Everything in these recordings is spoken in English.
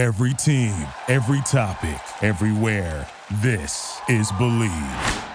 Every team, every topic, everywhere. This is Bleav.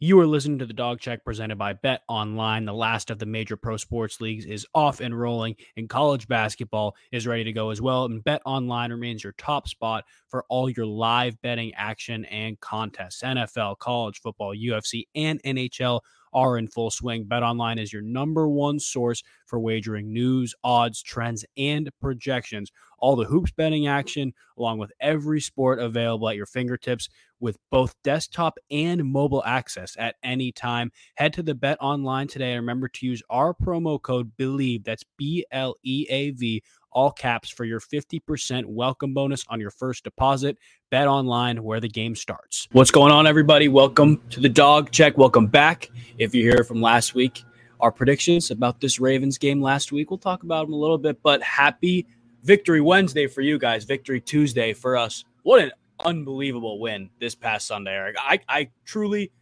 You are listening to the Dawg Check presented by BetOnline. The last of the major pro sports leagues is off and rolling, and college basketball is ready to go as well. And BetOnline remains your top spot for all your live betting action and contests. NFL, college football, UFC, and NHL are in full swing. BetOnline is your number one source for wagering news, odds, trends, and projections. All the hoops betting action, along with every sport available at your fingertips with both desktop and mobile access at any time. Head to the BetOnline today and remember to use our promo code BLEAV. That's B L E A V all caps for your 50% welcome bonus on your first deposit. BetOnline where the game starts. What's going on, everybody? Welcome to the Dawg Check. Welcome back. If you're here from last week, our predictions about this Ravens game last week, we'll talk about them a little bit, but happy Victory Wednesday for you guys, Victory Tuesday for us. What an unbelievable win this past Sunday, Eric. I, I truly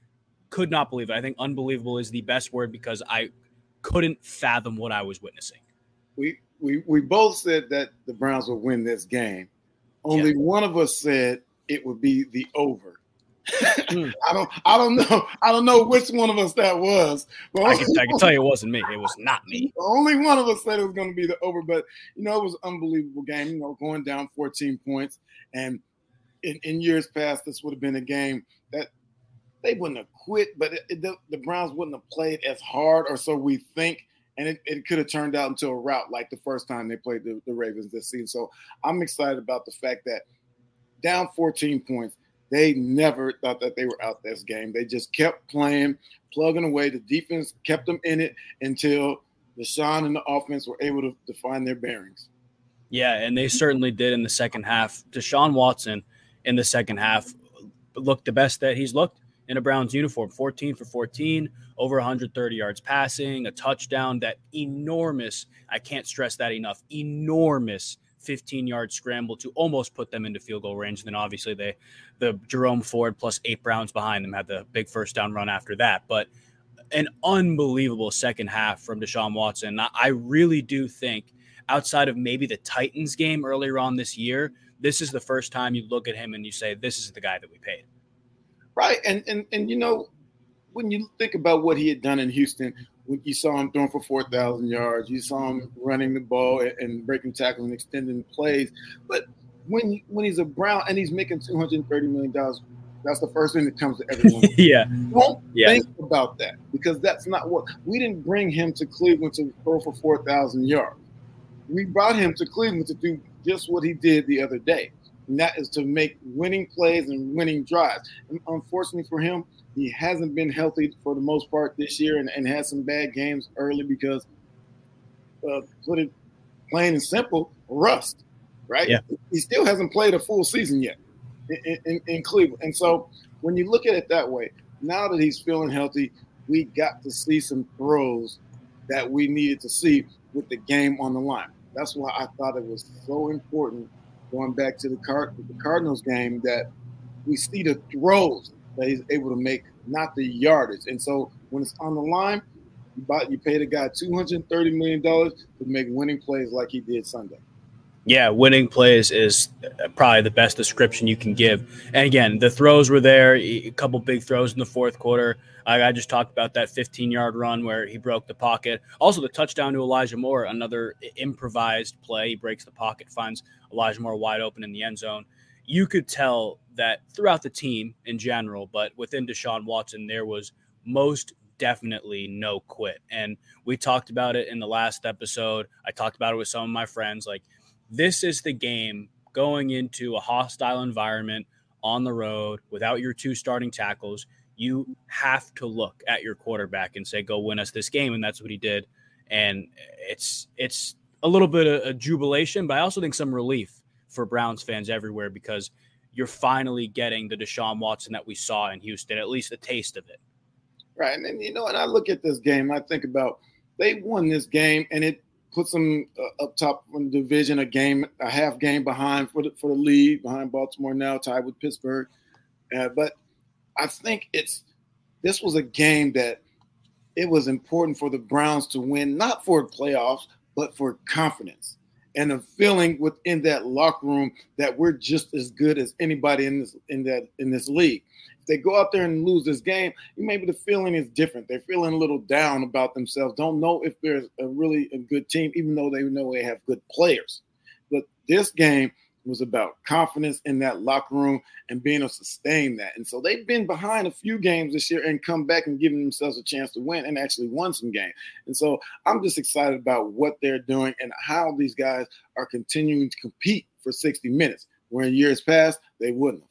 could not believe it. I think unbelievable is the best word because I couldn't fathom what I was witnessing. We we we both said that the Browns would win this game. Only yeah. one of us said it would be the over. mm. I don't I don't know I don't know which one of us that was. But I, can, I can tell you it wasn't me. It was not me. Only one of us said it was going to be the over, but you know it was an unbelievable game. You know, going down 14 points, and in, in years past, this would have been a game that they wouldn't have quit, but it, it, the, the Browns wouldn't have played as hard, or so we think and it, it could have turned out into a rout like the first time they played the, the Ravens this season. So I'm excited about the fact that down 14 points, they never thought that they were out this game. They just kept playing, plugging away. The defense kept them in it until Deshaun and the offense were able to, to find their bearings. Yeah, and they certainly did in the second half. Deshaun Watson in the second half looked the best that he's looked in a Browns uniform 14 for 14, over 130 yards passing, a touchdown, that enormous, I can't stress that enough, enormous 15 yard scramble to almost put them into field goal range. And then obviously they, the Jerome Ford plus eight Browns behind them had the big first down run after that. But an unbelievable second half from Deshaun Watson. I really do think outside of maybe the Titans game earlier on this year, this is the first time you look at him and you say, this is the guy that we paid. Right. And and and you know, when you think about what he had done in Houston, when you saw him throwing for four thousand yards, you saw him running the ball and, and breaking tackles and extending plays. But when when he's a Brown and he's making two hundred thirty million dollars, that's the first thing that comes to everyone. yeah. Don't yeah. think about that because that's not what we didn't bring him to Cleveland to throw for four thousand yards. We brought him to Cleveland to do just what he did the other day and that is to make winning plays and winning drives. And unfortunately for him, he hasn't been healthy for the most part this year and, and had some bad games early because, uh, put it plain and simple, rust, right? Yeah. He still hasn't played a full season yet in, in, in Cleveland. And so when you look at it that way, now that he's feeling healthy, we got to see some throws that we needed to see with the game on the line. That's why I thought it was so important going back to the, Card- the Cardinals game, that we see the throws that he's able to make, not the yardage. And so when it's on the line, you, buy, you pay the guy $230 million to make winning plays like he did Sunday. Yeah, winning plays is uh, probably the best description you can give. And again, the throws were there, a couple big throws in the fourth quarter. I, just talked about that 15 yard run where he broke the pocket. Also, the touchdown to Elijah Moore, another improvised play. He breaks the pocket, finds Elijah Moore wide open in the end zone. You could tell that throughout the team in general, but within Deshaun Watson, there was most definitely no quit. And we talked about it in the last episode. I talked about it with some of my friends. Like, this is the game going into a hostile environment on the road without your two starting tackles. You have to look at your quarterback and say, "Go win us this game," and that's what he did. And it's it's a little bit of a jubilation, but I also think some relief for Browns fans everywhere because you're finally getting the Deshaun Watson that we saw in Houston, at least a taste of it. Right. And, you know, and I look at this game, I think about they won this game and it puts them uh, up top in the division, a game, a half game behind for the, for the lead, behind Baltimore now, tied with Pittsburgh. Uh, but I think it's this was a game that it was important for the Browns to win, not for playoffs, but for confidence. and a feeling within that locker room that we're just as good as anybody in this in that in this league. They go out there and lose this game, maybe the feeling is different. They're feeling a little down about themselves. Don't know if there's a really a good team, even though they know they have good players. But this game was about confidence in that locker room and being able to sustain that. And so they've been behind a few games this year and come back and given themselves a chance to win and actually won some games. And so I'm just excited about what they're doing and how these guys are continuing to compete for 60 minutes, where in years past they wouldn't have.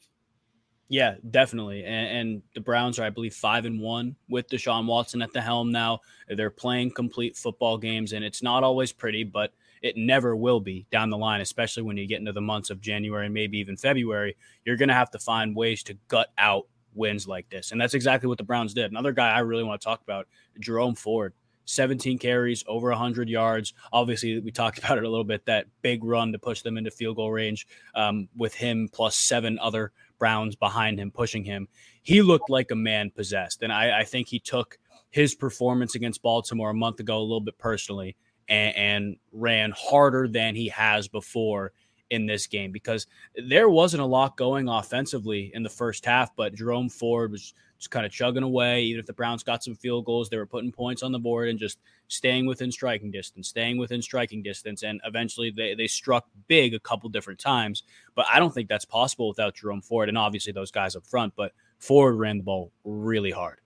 Yeah, definitely. And, and, the Browns are, I believe, five and one with Deshaun Watson at the helm now. They're playing complete football games, and it's not always pretty, but it never will be down the line, especially when you get into the months of January and maybe even February. You're going to have to find ways to gut out wins like this. And that's exactly what the Browns did. Another guy I really want to talk about, Jerome Ford. 17 carries, over 100 yards. Obviously, we talked about it a little bit that big run to push them into field goal range um, with him plus seven other Browns behind him, pushing him. He looked like a man possessed. And I, I think he took his performance against Baltimore a month ago a little bit personally and, and ran harder than he has before in this game because there wasn't a lot going offensively in the first half, but Jerome Ford was just kind of chugging away. Even if the Browns got some field goals, they were putting points on the board and just staying within striking distance, staying within striking distance. And eventually they, they struck big a couple different times. But I don't think that's possible without Jerome Ford and obviously those guys up front. But Ford ran the ball really hard.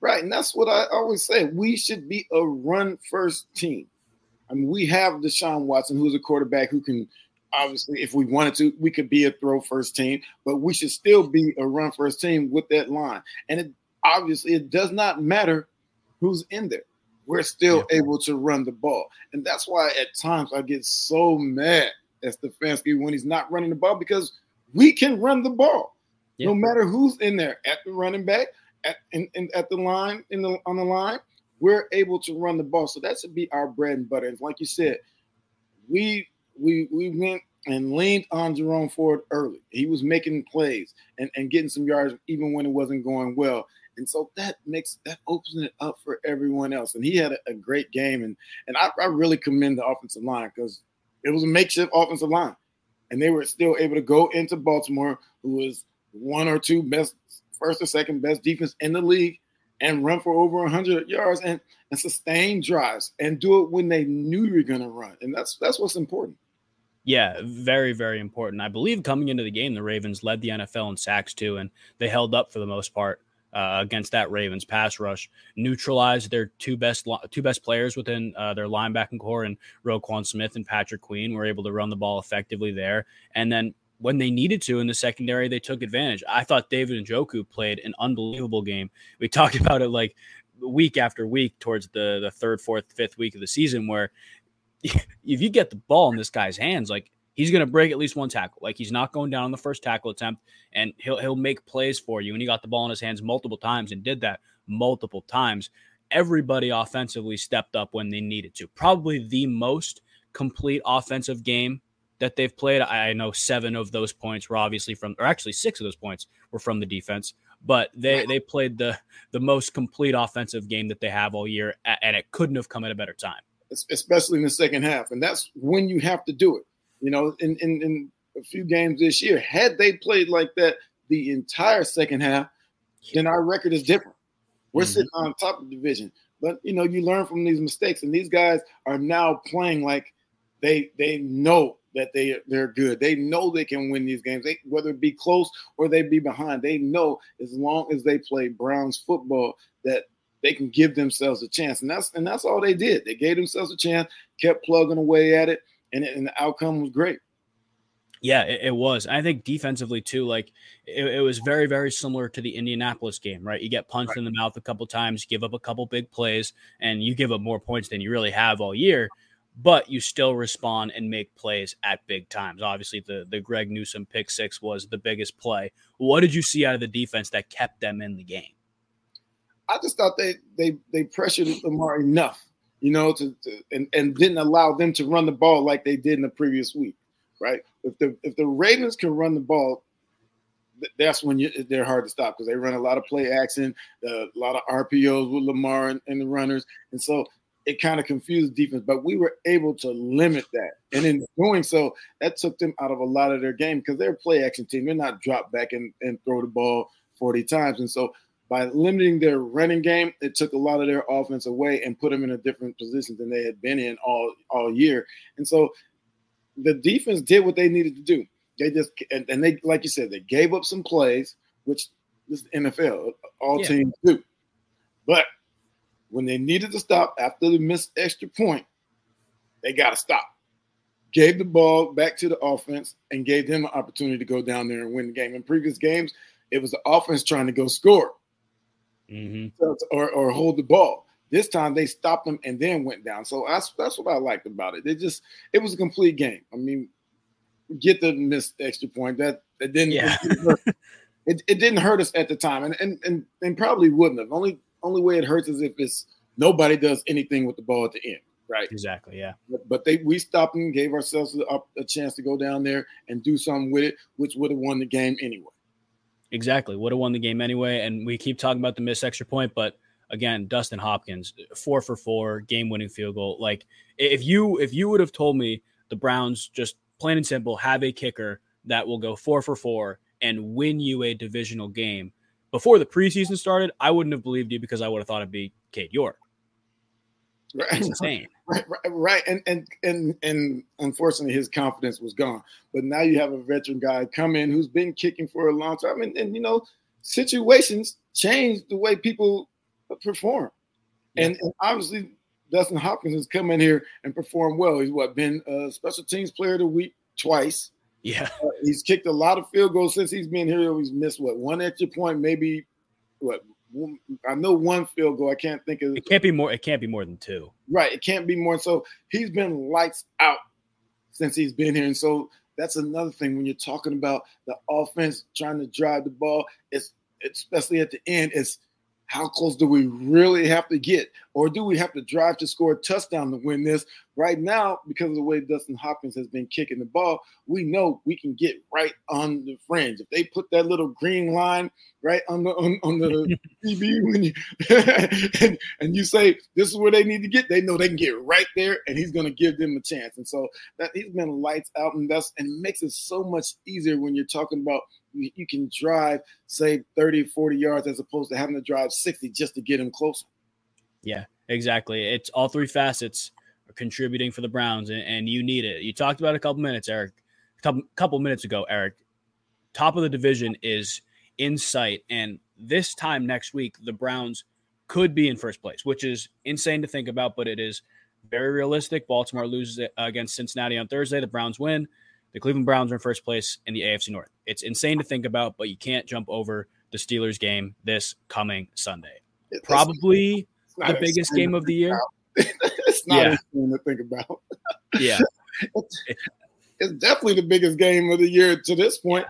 Right. And that's what I always say. We should be a run first team. I mean, we have Deshaun Watson, who's a quarterback who can obviously, if we wanted to, we could be a throw first team, but we should still be a run first team with that line. And it obviously it does not matter who's in there. We're still yeah. able to run the ball. And that's why at times I get so mad at Stefanski when he's not running the ball because we can run the ball. Yeah. No matter who's in there at the running back, at in, in, at the line, in the on the line, we're able to run the ball. So that should be our bread and butter. And like you said, we we we went and leaned on Jerome Ford early. He was making plays and, and getting some yards even when it wasn't going well. And so that makes that opens it up for everyone else. And he had a, a great game. And and I, I really commend the offensive line because it was a makeshift offensive line. And they were still able to go into Baltimore, who was one or two best, first or second best defense in the league, and run for over 100 yards and, and sustain drives and do it when they knew you were going to run. And that's that's what's important. Yeah, very, very important. I believe coming into the game, the Ravens led the NFL in sacks too, and they held up for the most part uh, against that Ravens pass rush. Neutralized their two best two best players within uh, their linebacking corps, and Roquan Smith and Patrick Queen were able to run the ball effectively there. And then when they needed to in the secondary, they took advantage. I thought David Njoku played an unbelievable game. We talked about it like week after week towards the the third, fourth, fifth week of the season, where if you get the ball in this guy's hands, like he's going to break at least one tackle. Like he's not going down on the first tackle attempt, and he'll he'll make plays for you. And he got the ball in his hands multiple times and did that multiple times. Everybody offensively stepped up when they needed to. Probably the most complete offensive game that they've played. I know seven of those points were obviously from, or actually six of those points were from the defense. But they they played the the most complete offensive game that they have all year, and it couldn't have come at a better time. Especially in the second half, and that's when you have to do it. You know, in in, in a few games this year, had they played like that the entire second half, then our record is different. We're mm-hmm. sitting on top of the division. But you know, you learn from these mistakes, and these guys are now playing like they they know that they they're good. They know they can win these games, they, whether it be close or they be behind. They know as long as they play Browns football that they can give themselves a chance, and that's and that's all they did. They gave themselves a chance, kept plugging away at it, and, and the outcome was great. Yeah, it, it, was. I think defensively too, like it, it, was very, very similar to the Indianapolis game, right? You get punched right. in the mouth a couple times, give up a couple big plays, and you give up more points than you really have all year but you still respond and make plays at big times. Obviously, the the Greg Newsome pick six was the biggest play. What did you see out of the defense that kept them in the game? I just thought they they they pressured Lamar enough, you know, to, to and, and didn't allow them to run the ball like they did in the previous week, right? If the if the Ravens can run the ball, that's when you, they're hard to stop because they run a lot of play action, uh, a lot of RPOs with Lamar and, and the runners, and so it kind of confused defense, but we were able to limit that. And in doing so, that took them out of a lot of their game because they're a play action team. They're not drop back and, and throw the ball 40 times. And so by limiting their running game, it took a lot of their offense away and put them in a different position than they had been in all all year. And so the defense did what they needed to do. They just and, and they like you said, they gave up some plays, which this NFL, all yeah. teams do. But when they needed to stop after the missed extra point, they got to stop. Gave the ball back to the offense and gave them an opportunity to go down there and win the game. In previous games, it was the offense trying to go score mm-hmm. or, or hold the ball. This time they stopped them and then went down. So that's that's what I liked about it. It just it was a complete game. I mean, get the missed extra point. That it didn't yeah. it, it didn't hurt us at the time, and and and, and probably wouldn't have. Only only way it hurts is if it's nobody does anything with the ball at the end, right? Exactly. Yeah. But, but they we stopped and gave ourselves a, a chance to go down there and do something with it, which would have won the game anyway. Exactly. Would have won the game anyway. And we keep talking about the missed extra point, but again, Dustin Hopkins, four for four, game winning field goal. Like if you if you would have told me the Browns just plain and simple have a kicker that will go four for four and win you a divisional game before the preseason started, I wouldn't have believed you because I would have thought it'd be Cade York. Right. It's insane. Right, right, right. And and and and unfortunately his confidence was gone. But now you have a veteran guy come in who's been kicking for a long time. And, and you know, situations change the way people perform. Yeah. And, and, obviously Dustin Hopkins has come in here and performed well. He's what been a special teams player of the week twice. Yeah. Uh, he's kicked a lot of field goals since he's been here. He's missed what one extra point, maybe what I know one field goal. I can't think of it. Can't be more. It can't be more than two. Right. It can't be more. So he's been lights out since he's been here, and so that's another thing when you're talking about the offense trying to drive the ball. It's especially at the end. It's how close do we really have to get? Or do we have to drive to score a touchdown to win this? Right now, because of the way Dustin Hopkins has been kicking the ball, we know we can get right on the fringe. If they put that little green line right on the on, on the TV when you and, and you say this is where they need to get, they know they can get right there, and he's gonna give them a chance. And so that he's been lights out, and that's and makes it so much easier when you're talking about you can drive, say 30, 40 yards as opposed to having to drive 60 just to get him closer. Yeah, exactly. It's all three facets are contributing for the Browns, and, and you need it. You talked about a couple minutes, Eric, a couple, couple minutes ago, Eric. Top of the division is in sight, and this time next week, the Browns could be in first place, which is insane to think about, but it is very realistic. Baltimore loses against Cincinnati on Thursday. The Browns win. The Cleveland Browns are in first place in the AFC North. It's insane to think about, but you can't jump over the Steelers game this coming Sunday. Probably the biggest game of the year. it's not yeah. insane to think about. yeah. It's, it's, definitely the biggest game of the year to this point.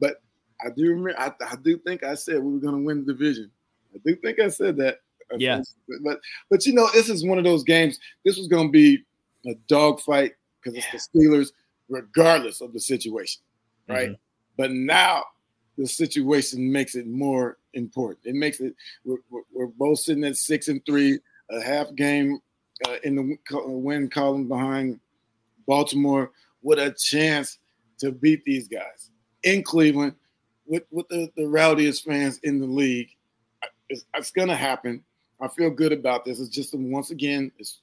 But I do remember, I, I do think I said we were going to win the division. I do think I said that. Yeah. But, but you know, this is one of those games. This was going to be a dogfight because it's the Steelers regardless of the situation, right? Mm-hmm. But now the situation makes it more important. It makes it we're, we're both sitting at six and three, a half game uh, in the win column behind Baltimore with a chance to beat these guys in Cleveland with with the, the rowdiest fans in the league. It's, it's going to happen. I feel good about this. It's just once again, it's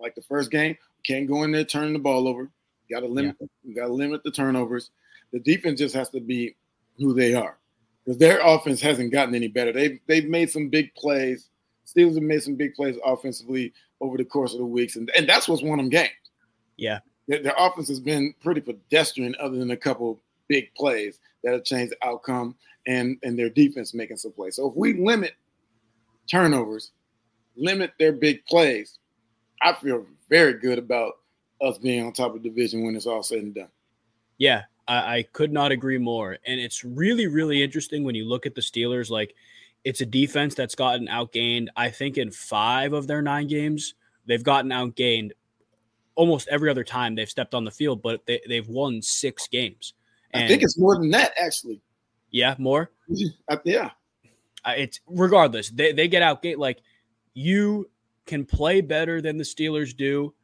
like the first game. can't go in there turning the ball over. Got to limit. Yeah. Got to limit the turnovers. The defense just has to be who they are because their offense hasn't gotten any better. They've they've made some big plays. Steelers have made some big plays offensively over the course of the weeks, and, and that's what's won them games. Yeah, their, their offense has been pretty pedestrian, other than a couple big plays that have changed the outcome, and and their defense making some plays. So if we limit turnovers, limit their big plays, I feel very good about us being on top of the division when it's all said and done. Yeah, I, I, could not agree more. And it's really, really interesting when you look at the Steelers. Like, it's a defense that's gotten outgained. I think in five of their nine games, they've gotten outgained almost every other time they've stepped on the field, but they, they've won six games. And I think it's more than that, actually. Yeah, more? Yeah. It's regardless, they, they get outgained. Like, you can play better than the Steelers do,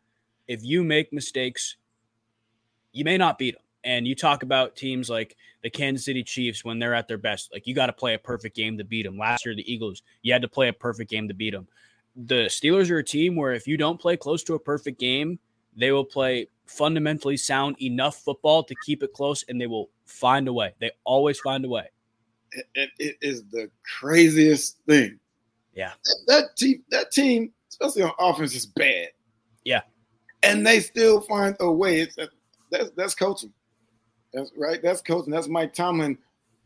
if you make mistakes, you may not beat them. And you talk about teams like the Kansas City Chiefs when they're at their best. Like you got to play a perfect game to beat them. Last year, the Eagles, you had to play a perfect game to beat them. The Steelers are a team where if you don't play close to a perfect game, they will play fundamentally sound enough football to keep it close and they will find a way. They always find a way. it, it is the craziest thing. Yeah. That, that team, that team, especially on offense, is bad. Yeah. And they still find a way. It's that's that's coaching. That's right. That's coaching. That's Mike Tomlin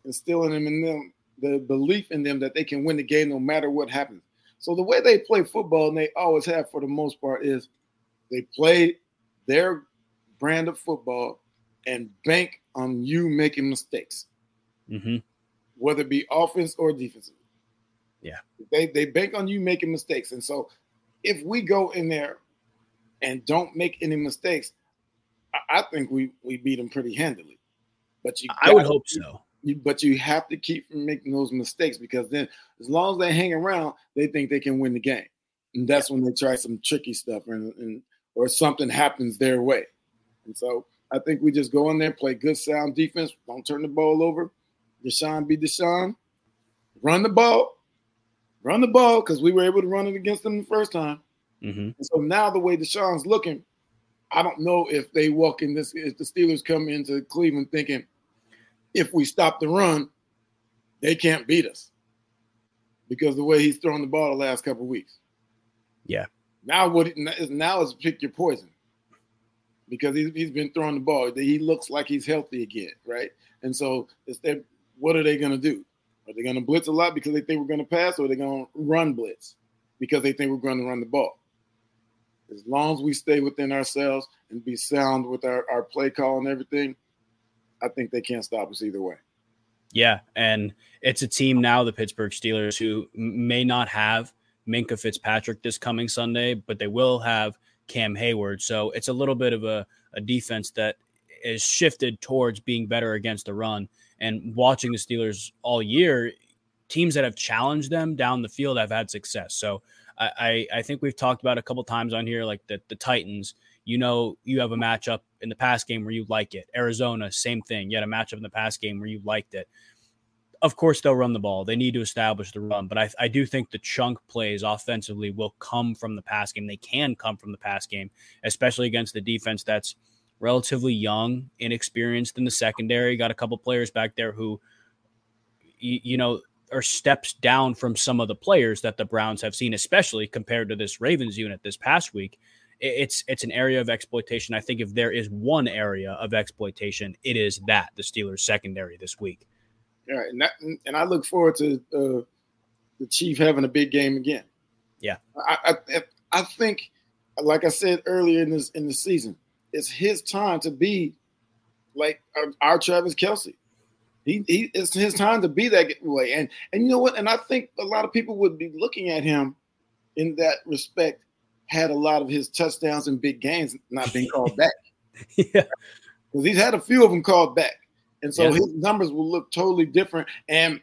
instilling them in them the belief in them that they can win the game no matter what happens. So the way they play football, and they always have for the most part, is they play their brand of football and bank on you making mistakes, Mm-hmm. whether it be offense or defensive. Yeah. They they bank on you making mistakes. And so if we go in there and don't make any mistakes, I, I think we we beat them pretty handily. But you I would gotta- hope so. you, but you have to keep from making those mistakes because then as long as they hang around, they think they can win the game. And that's when they try some tricky stuff and, and or something happens their way. And so I think we just go in there, play good sound defense, don't turn the ball over. Deshaun be Deshaun. Run the ball. Run the ball because we were able to run it against them the first time. Mm-hmm. And so now the way Deshaun's looking, I don't know if they walk in this if the Steelers come into Cleveland thinking if we stop the run, they can't beat us. Because the way he's thrown the ball the last couple of weeks. Yeah. Now what now is pick your poison. Because he's, he's been throwing the ball. He looks like he's healthy again, right? And so it's that what are they gonna do? Are they gonna blitz a lot because they think we're gonna pass, or are they gonna run blitz because they think we're gonna run the ball? As long as we stay within ourselves and be sound with our, our play call and everything, I think they can't stop us either way. Yeah, and it's a team now, the Pittsburgh Steelers, who may not have Minkah Fitzpatrick this coming Sunday, but they will have Cam Heyward. So it's a little bit of a, a defense that is shifted towards being better against the run. And watching the Steelers all year, teams that have challenged them down the field have had success. So I, I, think we've talked about a couple times on here, like the, the Titans. You know, you have a matchup in the past game where you like it. Arizona, same thing. You had a matchup in the past game where you liked it. Of course, they'll run the ball. They need to establish the run, but I, I do think the chunk plays offensively will come from the pass game. They can come from the pass game, especially against the defense that's relatively young, inexperienced in the secondary. Got a couple players back there who, you, you know, are steps down from some of the players that the Browns have seen, especially compared to this Ravens unit this past week. It's it's an area of exploitation. I think if there is one area of exploitation, it is that the Steelers secondary this week. All right, and, that, and I look forward to uh, the Chief having a big game again. Yeah. I, I I think, like I said earlier in this in the season, it's his time to be like our, our Travis Kelce. He, he it's his time to be that way. And and you know what? And I think a lot of people would be looking at him in that respect. Had a lot of his touchdowns and big games not being called back yeah, because he's had a few of them called back, and so Yeah. his numbers will look totally different. And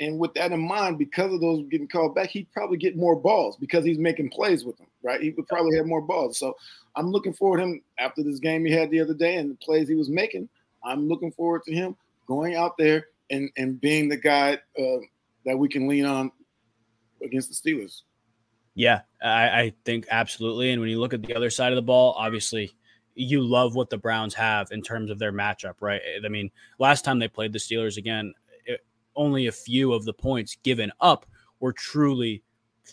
and with that in mind, because of those getting called back, he'd probably get more balls because he's making plays with them, right? He would probably have more balls. So I'm looking forward to him after this game he had the other day and the plays he was making. I'm looking forward to him going out there and and being the guy uh, that we can lean on against the Steelers. yeah, I, I think absolutely. And when you look at the other side of the ball, obviously you love what the Browns have in terms of their matchup, right? I mean, last time they played the Steelers again, it, only a few of the points given up were truly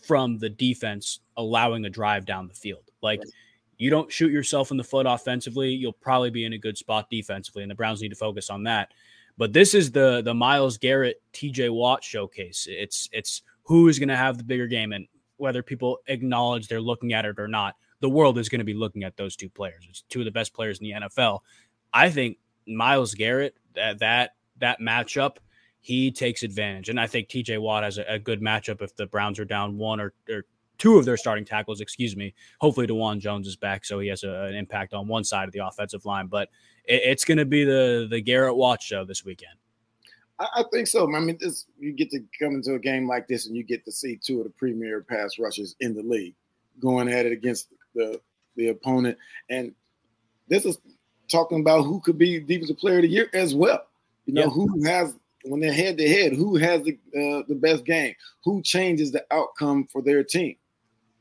from the defense allowing a drive down the field. Like Right. you don't shoot yourself in the foot offensively, you'll probably be in a good spot defensively, and the Browns need to focus on that. But this is the the Myles Garrett, TJ Watt showcase. It's it's who is going to have the bigger game, and whether people acknowledge they're looking at it or not, the world is going to be looking at those two players. It's two of the best players in the NFL. I think Myles Garrett that that that matchup he takes advantage, and I think TJ Watt has a, a good matchup if the Browns are down one or, or two of their starting tackles. Excuse me. Hopefully, Dawand Jones is back, so he has a, an impact on one side of the offensive line. But it, it's going to be the the Garrett Watt show this weekend. I, I think so. I mean, this you get to come into a game like this and you get to see two of the premier pass rushers in the league. going at it against the the opponent. And this is talking about who could be defensive player of the year as well. You know, who has when they're head to head, who has the uh, the best game, who changes the outcome for their team,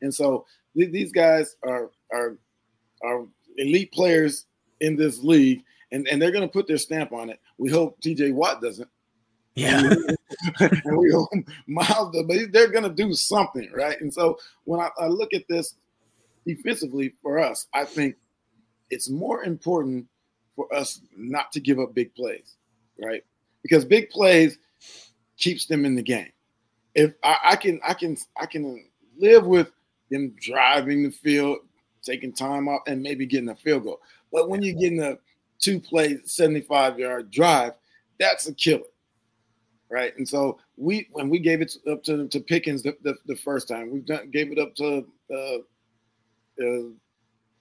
and so th- these guys are are are elite players in this league, and, and they're going to put their stamp on it. We hope T.J. Watt doesn't. Yeah, and we hope Myles, does, but they're going to do something, right? And so when I, I look at this defensively for us, I think it's more important for us not to give up big plays, right? Because big plays keeps them in the game. If I, I can, I can, I can live with them driving the field, taking time off, and maybe getting a field goal. But when you're getting a two play, 75 yard drive, that's a killer. Right. And so we, when we gave it up to, to Pickens the, the, the first time, we done, gave it up to uh, uh,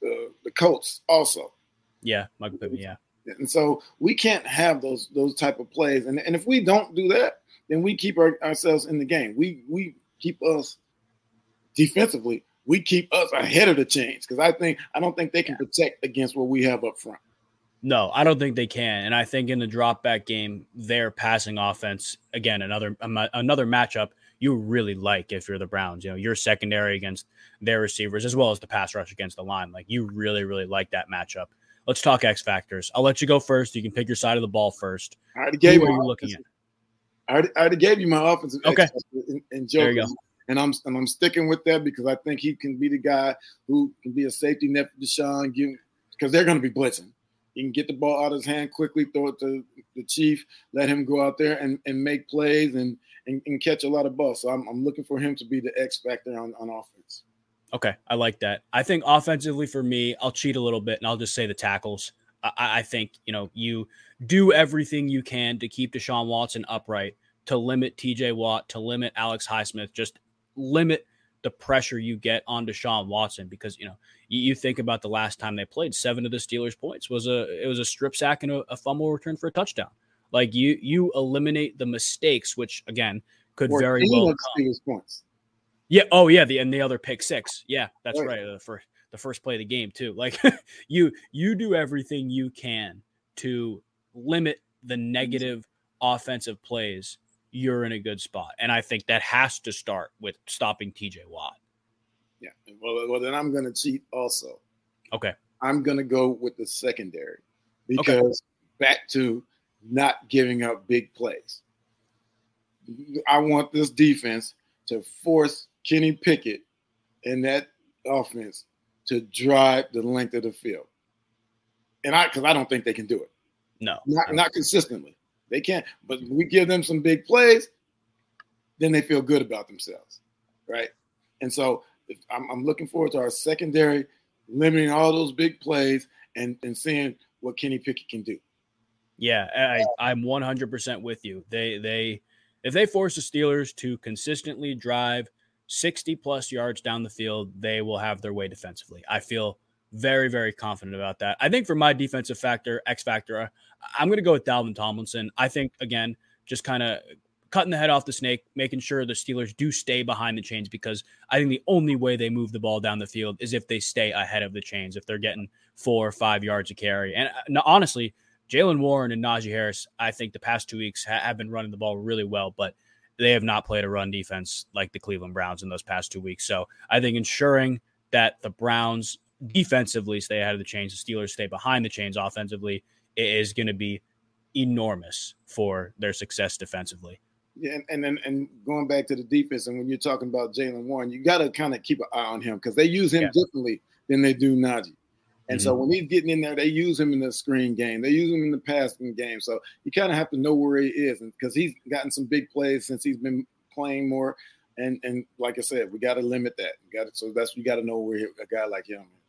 the, the Colts also. Yeah, Michael Pittman, yeah. And so we can't have those those type of plays. And, and if we don't do that, then we keep our, ourselves in the game. We we keep us defensively. We keep us ahead of the chains because I think I don't think they can protect against what we have up front. No, I don't think they can. And I think in the drop back game, their passing offense again another um, another matchup you really like if you're the Browns. You know, your secondary against their receivers as well as the pass rush against the line. Like you really, really like that matchup. Let's talk X factors. I'll let you go first. You can pick your side of the ball first. I already gave Who you are you looking at? I already, I already gave you my offensive Okay. and, and There you Joker. And I'm and I'm sticking with that because I think he can be the guy who can be a safety net for Deshaun, because they're going to be blitzing. He can get the ball out of his hand quickly, throw it to the chief, let him go out there and, and make plays and, and, and catch a lot of balls. So I'm, I'm looking for him to be the X factor on, on offense. Okay, I like that. I think offensively for me, I'll cheat a little bit and I'll just say the tackles. I, I think you know you do everything you can to keep Deshaun Watson upright, to limit T.J. Watt, to limit Alex Highsmith, just limit the pressure you get on Deshaun Watson because you know you, you, think about the last time they played, seven of the Steelers' points was a it was a strip sack and a, a fumble return for a touchdown. Like you you eliminate the mistakes, which again could very well come. Steelers' points. Yeah. Oh, yeah. The and the other pick six. Yeah, that's Right. right. Uh, the first the first play of the game too. Like you you do everything you can to limit the negative offensive plays. You're in a good spot, and I think that has to start with stopping T.J. Watt. Yeah. Well, well, then I'm going to cheat also. Okay. I'm going to go with the secondary because back to not giving up big plays. I want this defense to force Kenny Pickett and that offense to drive the length of the field. And I, because I don't think they can do it, No. not not consistently. They can't. But we give them some big plays, then they feel good about themselves, right? And so I'm, I'm looking forward to our secondary limiting all those big plays and and seeing what Kenny Pickett can do. Yeah, I, I'm 100% with you. They they if they force the Steelers to consistently drive 60 plus yards down the field, they will have their way defensively. I feel very very confident about that. I think for my defensive factor, X factor, I'm going to go with Dalvin Tomlinson. I think again, just kind of cutting the head off the snake, making sure the Steelers do stay behind the chains because I think the only way they move the ball down the field is if they stay ahead of the chains. If they're getting four or five yards of carry, and uh, honestly, Jaylen Warren and Najee Harris, I think the past two weeks ha- have been running the ball really well, but they have not played a run defense like the Cleveland Browns in those past two weeks. So I think ensuring that the Browns defensively stay ahead of the chains, the Steelers stay behind the chains offensively, i- is going to be enormous for their success defensively. Yeah, and, and then and going back to the defense, and when you're talking about Jaylen Warren, you got to kind of keep an eye on him because they use him Yeah. differently than they do Najee. And so mm-hmm. when he's getting in there, they use him in the screen game. They use him in the passing game. So you kind of have to know where he is, and because he's gotten some big plays since he's been playing more. And and like I said, we got to limit that. Got so that's we got to know where a guy like him is.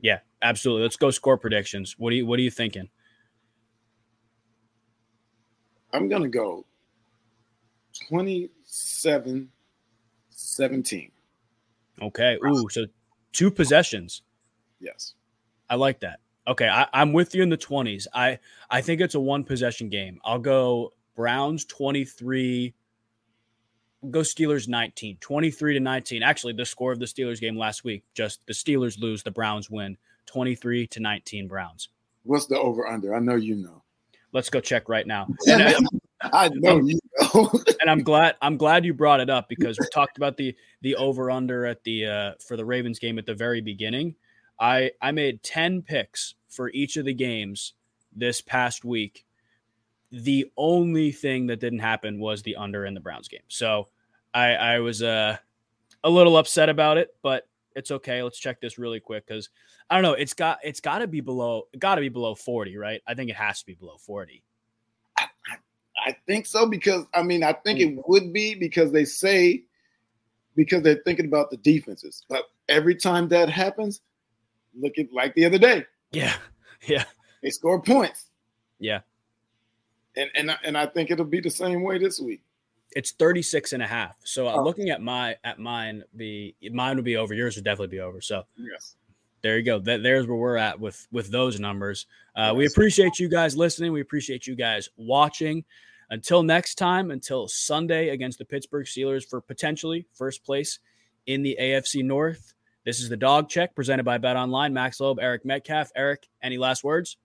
Yeah, absolutely. Let's go score predictions. What do you what are you thinking? I'm gonna go 27 17. Okay. Ooh, so two possessions. Yes. I like that. Okay, I, I'm with you in the 20s. I I think it's a one possession game. I'll go Browns 23, go Steelers 19, 23 to 19. Actually, the score of the Steelers game last week, just the Steelers lose, the Browns win 23 to 19 Browns. What's the over under? I know you know. Let's go check right now. And, I know you know. and I'm glad I'm glad you brought it up because we talked about the the over under at the uh, for the Ravens game at the very beginning. I I made 10 picks for each of the games this past week. The only thing that didn't happen was the under in the Browns game. So I I was uh a little upset about it, but it's okay. Let's check this really quick because I don't know. It's got it's got to be below. Got to be below forty, right? I think it has to be below forty. I, think so because I mean I think it would be because they say because they're thinking about the defenses, but every time that happens, look at like the other day, Yeah, yeah, they score points, yeah. And and and I think it'll be the same way this week. It's 36 and a half. So uh, Oh. looking at my at mine, be mine would be over. Yours would definitely be over. So Yes. there you go. That, there's where we're at with with those numbers. Uh, We appreciate you guys listening. We appreciate you guys watching. Until next time, until Sunday against the Pittsburgh Steelers for potentially first place in the AFC North. This is the Dawg Check presented by BetOnline. Max Loeb, Eric Metcalf. Eric, any last words?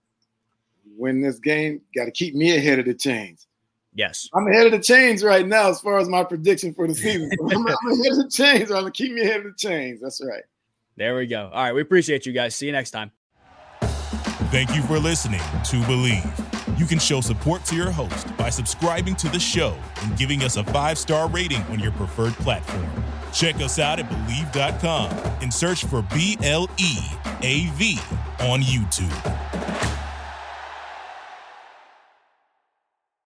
Win this game, got to keep me ahead of the chains. Yes. I'm ahead of the chains right now as far as my prediction for the season. I'm, I'm ahead of the chains. I'm gonna keep me ahead of the chains. That's right. There we go. All right. We appreciate you guys. See you next time. Thank you for listening to Bleav. You can show support to your host by subscribing to the show and giving us a five star rating on your preferred platform. Check us out at Bleav.com and search for B L E A V on YouTube.